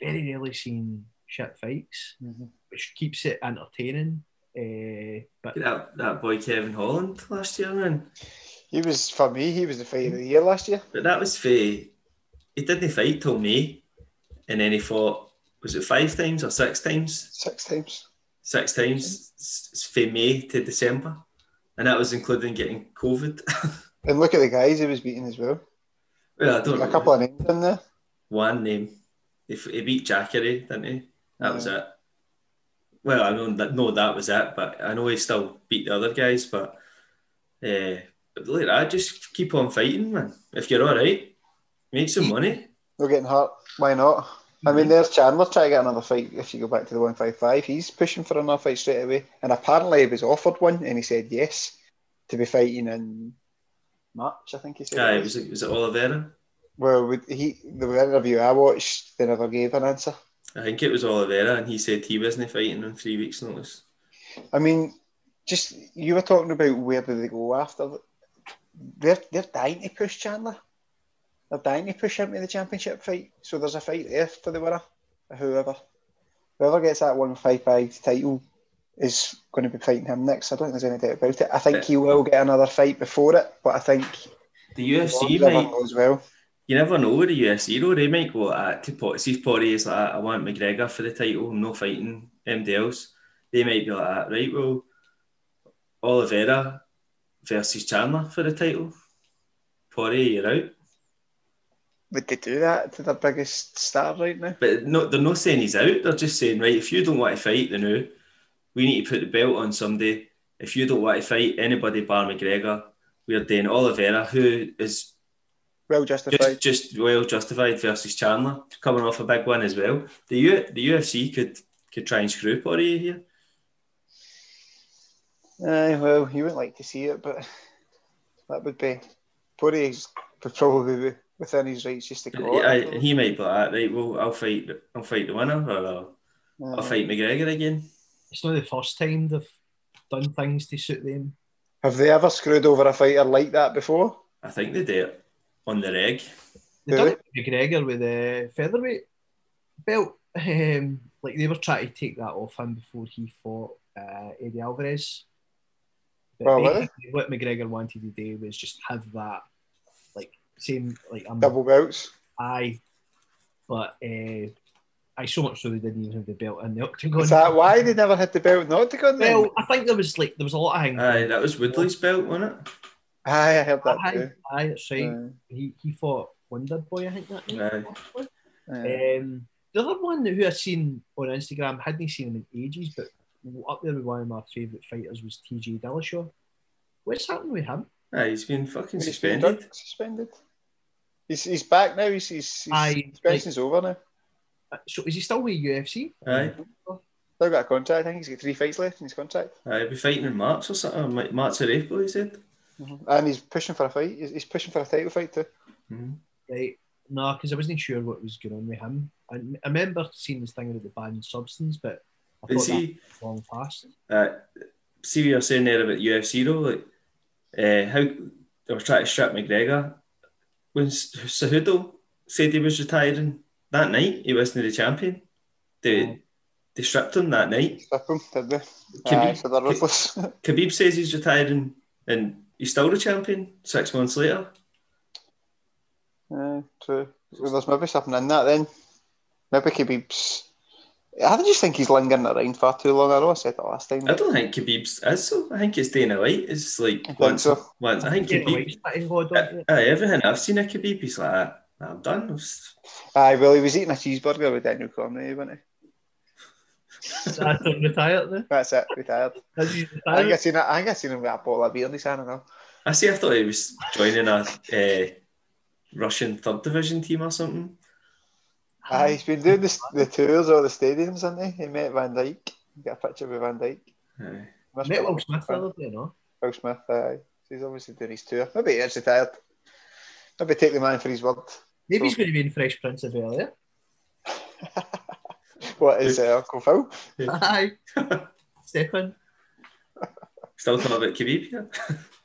Very rarely seen shit fights, mm-hmm. which keeps it entertaining uh, but that, that boy Kevin Holland last year, man. He was for me. He was the fight of the year last year. But that was for he didn't fight till May, and then he fought. Was it five times or six times? Six times. Six times. From May to December, and that was including getting COVID. and look at the guys he was beating as well. Well, I don't. A couple of names in there. One name. He, he beat Jacaré, didn't he? That yeah. was it well, I know that no, that was it, but I know he still beat the other guys. But uh, look at that, just keep on fighting, man. If you're all right, make some money. We're getting hurt. Why not? I mean, mm-hmm. there's Chandler trying to get another fight. If you go back to the 155, he's pushing for another fight straight away. And apparently, he was offered one, and he said yes to be fighting in March. I think he said. Yeah, it was. It was it Oliveira? Well, he the interview I watched, they never gave an answer. I think it was Oliveira, and he said he wasn't fighting in three weeks' notice. I mean, just you were talking about where do they go after? They're they're dying to push Chandler. They're dying to push him to the championship fight. So there's a fight there for the winner, whoever. Whoever gets that one five five title is going to be fighting him next. I don't think there's any doubt about it. I think he will get another fight before it, but I think the UFC might as well you never know with the UFC though. They might go at to pot. See, Potty is like, I want McGregor for the title. I'm not fighting MD else. They might be like, uh, right, well, Oliveira versus Chandler for the title. Potty, you're out. Would they do that to their biggest star right now? But no, they're not saying he's out. They're just saying, right, if you don't want to fight the new, we need to put the belt on somebody. If you don't want to fight anybody bar McGregor, we're doing Oliveira, who is well justified. Just, just well justified versus Chandler coming off a big one as well. The U, the UFC could could try and screw Poirier here. Uh, well, you wouldn't like to see it, but that would be Poirier would probably be within his rights just to go. Yeah, he might be like, right, well, I'll fight, I'll fight the winner, or I'll, uh, I'll fight McGregor again. It's not the first time they've done things to suit them. Have they ever screwed over a fighter like that before? I think they did on the reg. They done it with McGregor with the featherweight belt. Um, like they were trying to take that off him before he fought uh, Eddie Alvarez. But oh, really? What McGregor wanted to do was just have that, like same like I'm, double belts. Aye, but uh, I so much so they didn't even have the belt in the octagon. Is that why they never had the belt not to go on Well, I think there was like there was a lot of things. Aye, that was Woodley's belt, wasn't it? Aye, I heard that Aye, too. aye, that's right. Aye. He he fought Wonder Boy, I think that night. Aye. Aye. Um, the other one who I seen on Instagram hadn't seen him in ages, but up there with one of my favourite fighters was TJ Dillashaw. What's happened with him? Aye, he's been fucking He's been suspended. Suspended. He's, he's back now. He's, he's, his Aye, suspension's over now. Uh, So is he still with UFC? Aye, They've got a contract. I think he's got three fights left in his contract. aye, he'll be fighting in March or something. like March or April, he said. And he's pushing for a fight. He's, he's pushing for a title fight too. Mhm. Right. No, because I wasn't sure what was going on with him. I, I remember seeing this thing about the banned substance, but I Is thought that he? was long past. Uh, see what you're saying there about UFC though, like uh, how they were trying to strip McGregor when Cejudo said he was retiring that night. He wasn't the champion. They Oh. they stripped him that night. Strip him, did they? Khabib- Aye, so. Khabib says he's retiring, and he's still the champion six months later. Aye, true. Well, there's maybe something in that then. Maybe Khabib's. I just think he's lingering around far too long. I know I said that last time. I don't think Khabib's is so. I think it's Dana White. It's like I once, so. once. I think Yeah, Khabib. White's starting to hold on to everything I've seen of Khabib, he's like, "Ah, I'm done. I've- Aye, well, he was eating a cheeseburger with Daniel Cormier, wasn't he? That's him retired now. That's it, retired. Has he I think retired? I seen. I think I seen him with a bottle of beer in his hand. I know. I see. I thought he was joining a uh, Russian third division team or something. Aye, he's been doing this, the tours of the stadiums, hasn't he? He met Van Dijk. Got a picture with Van Dijk. Aye. Must Met be Will Smith the other day, no? Will Smith, aye. He's obviously doing his tour. Maybe he is retired. Maybe take the man for his word. Maybe he's going to be in Fresh Prince of Bel Air. What is uh, Uncle Phil? Aye. Stefan. Still talking about Khabib here.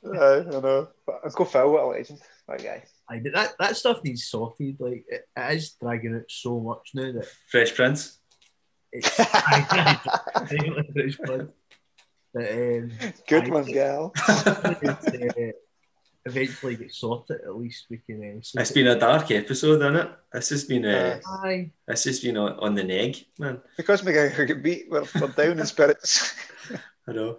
Aye, I know. But Uncle Phil, what a legend. That guy. Aye, but that, that stuff needs sorted. Like, it, it is dragging out so much now that Fresh Prince. it's aye, aye, Fresh Prince. But, um, Good Aye. one, gal. uh, eventually get sorted, at least we can uh, see It's it. been a dark episode, isn't it? This has been uh, Aye. this has been on, on the neg, man. Because McGregor get beat, we're, we're down in spirits. I know.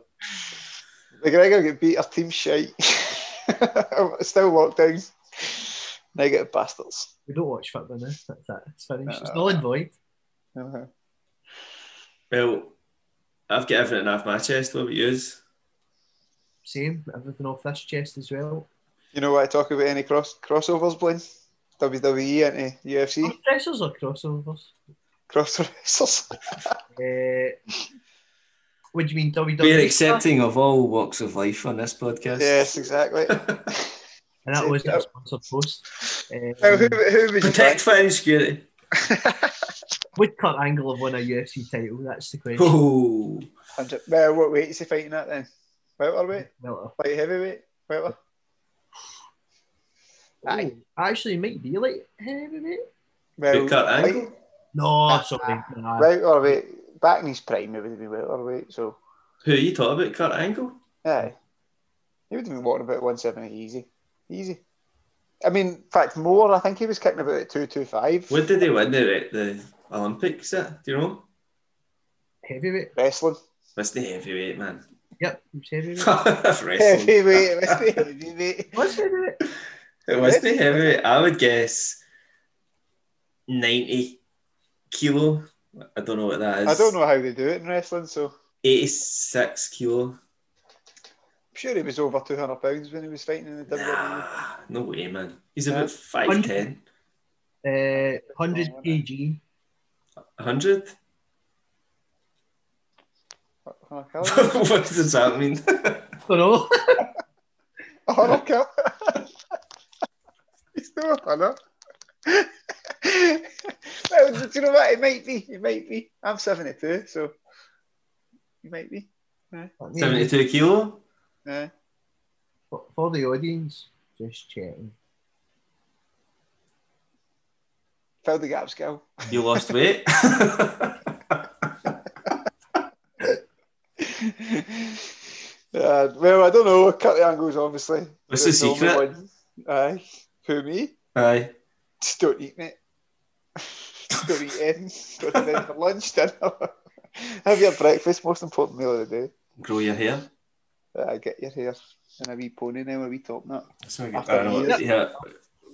McGregor get beat, our team shite. Still lockdown. Negative bastards. We don't watch football now. That's it. It's finished. It's Uh, null and void. Uh-huh. Well, I've got everything off my chest. What about yours? Same. Everything off this chest as well. You know what I talk about any cross crossovers, Blaine? WWE into UFC? Wrestlers or crossovers? Cross wrestlers. Uh, what do you mean WWE? We're stuff? accepting of all walks of life on this podcast. yes, exactly. And that was a sponsored post. Um, Now, who, who would you Protect fan security. would Kurt Angle have won a UFC title? That's the question. Oh, Hundred- Well, what weight is he fighting at then? Welterweight? Well, Light heavyweight? Welter? Aye. oh, actually, it might be like heavyweight. Well, Kurt light- Angle? No, sorry. Nah. Welterweight. Back in his prime, he would have been welterweight, so who are you talking about? Kurt Angle? aye. He would have been walking about 170 easy. Easy. I mean, in fact, more. I think he was kicking about at 225. What did they win the, the Olympics at? Do you know? Heavyweight. Wrestling. That's the heavyweight, man. Yep, it was heavyweight. Wrestling. Heavyweight. heavyweight. What's heavyweight? It was the heavyweight. I would guess 90 kilo. I don't know what that is. I don't know how they do it in wrestling, so 86 kilo. I'm sure he was over 200 pounds when he was fighting in the WWE. Nah, no way, man. He's about 5'10. Uh, 100 kg. 100? What- what kind what does that mean? I don't know. Oh, no, Kel. He's still a hunter. well, do you know what? It might be. It might be. I'm 72, so you might be. 72 kilo? Yeah. For, for the audience, just checking. Fill the gaps, Kel. You lost weight? Uh, well, I don't know. Cut the angles, obviously. What's the only secret? one. Aye. Who, me? Aye. Just don't eat, mate. Don't eat in, go to bed for lunch, dinner. Have your breakfast, most important meal of the day. Grow your hair. Uh, get your hair in a wee pony now, a wee top knot. That's not After years. Yeah.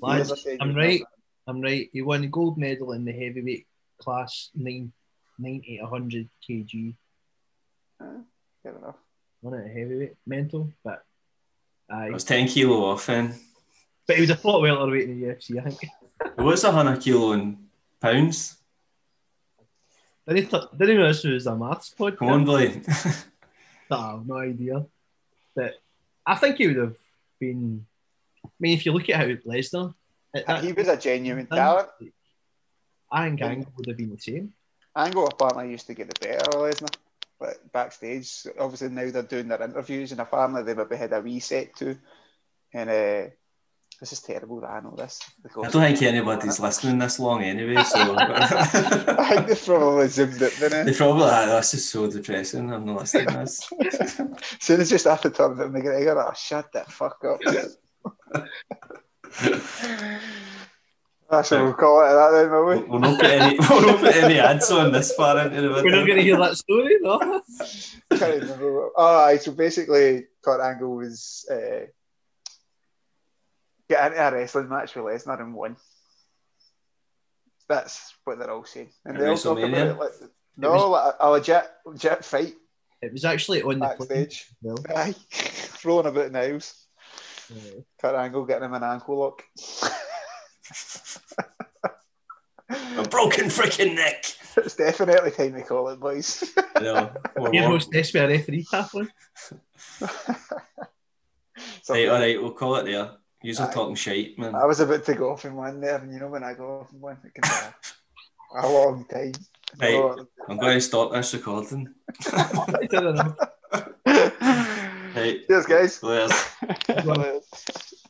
Lads, Years of saying I'm right. I'm right. He won the gold medal in the heavyweight class, nine, 90 to 100 kg. that. Fair enough. Won it at heavyweight, mental, but I aye. was 10 kilo off then. But he was a flot welterweight in the UFC, I think. What's 100 kilo in pounds? Didn't, t- didn't know this was a maths podcast. Come on, Blaine. Nah, no idea. But I think he would have been. I mean, if you look at how Lesnar, at that- He was a genuine talent. I think Angle would have been the same. Angle apparently used to get the better of Lesnar, but backstage, obviously now they're doing their interviews, and apparently they maybe had a reset too. And uh, this is terrible that I know this. I don't think anybody's listening this long anyway, so I think they probably zoomed it, didn't they it? probably like, this is so depressing. I'm not listening to this. As soon as just after turning to McGregor, oh, shut that fuck up. That's what we'll call it that then, will we? We'll not put any, we'll not put any ads on this far into the video. We're not going to hear that story, no? Can't remember. what- Oh, aye, so basically, Kurt Angle was uh, get into a wrestling match with Lesnar and won. That's what they're all saying. And At they all talk about WrestleMania? it like, no, like a, a legit, legit fight It was actually on the plane. backstage. Well, Aye, rolling about in the house. uh, Kurt Angle getting him an ankle lock. A broken freaking neck. it's definitely time to call it, boys. You know, we're Your more- host next with a referee tap on. So, Right, all right, we'll call it there. You're Aye. talking shite, man. I was about to go off in one there, and you know when I go off in one, it can be a, a long time. Right. Oh, I'm going to stop this recording. I don't know. Right, Cheers, guys. there's. Bye.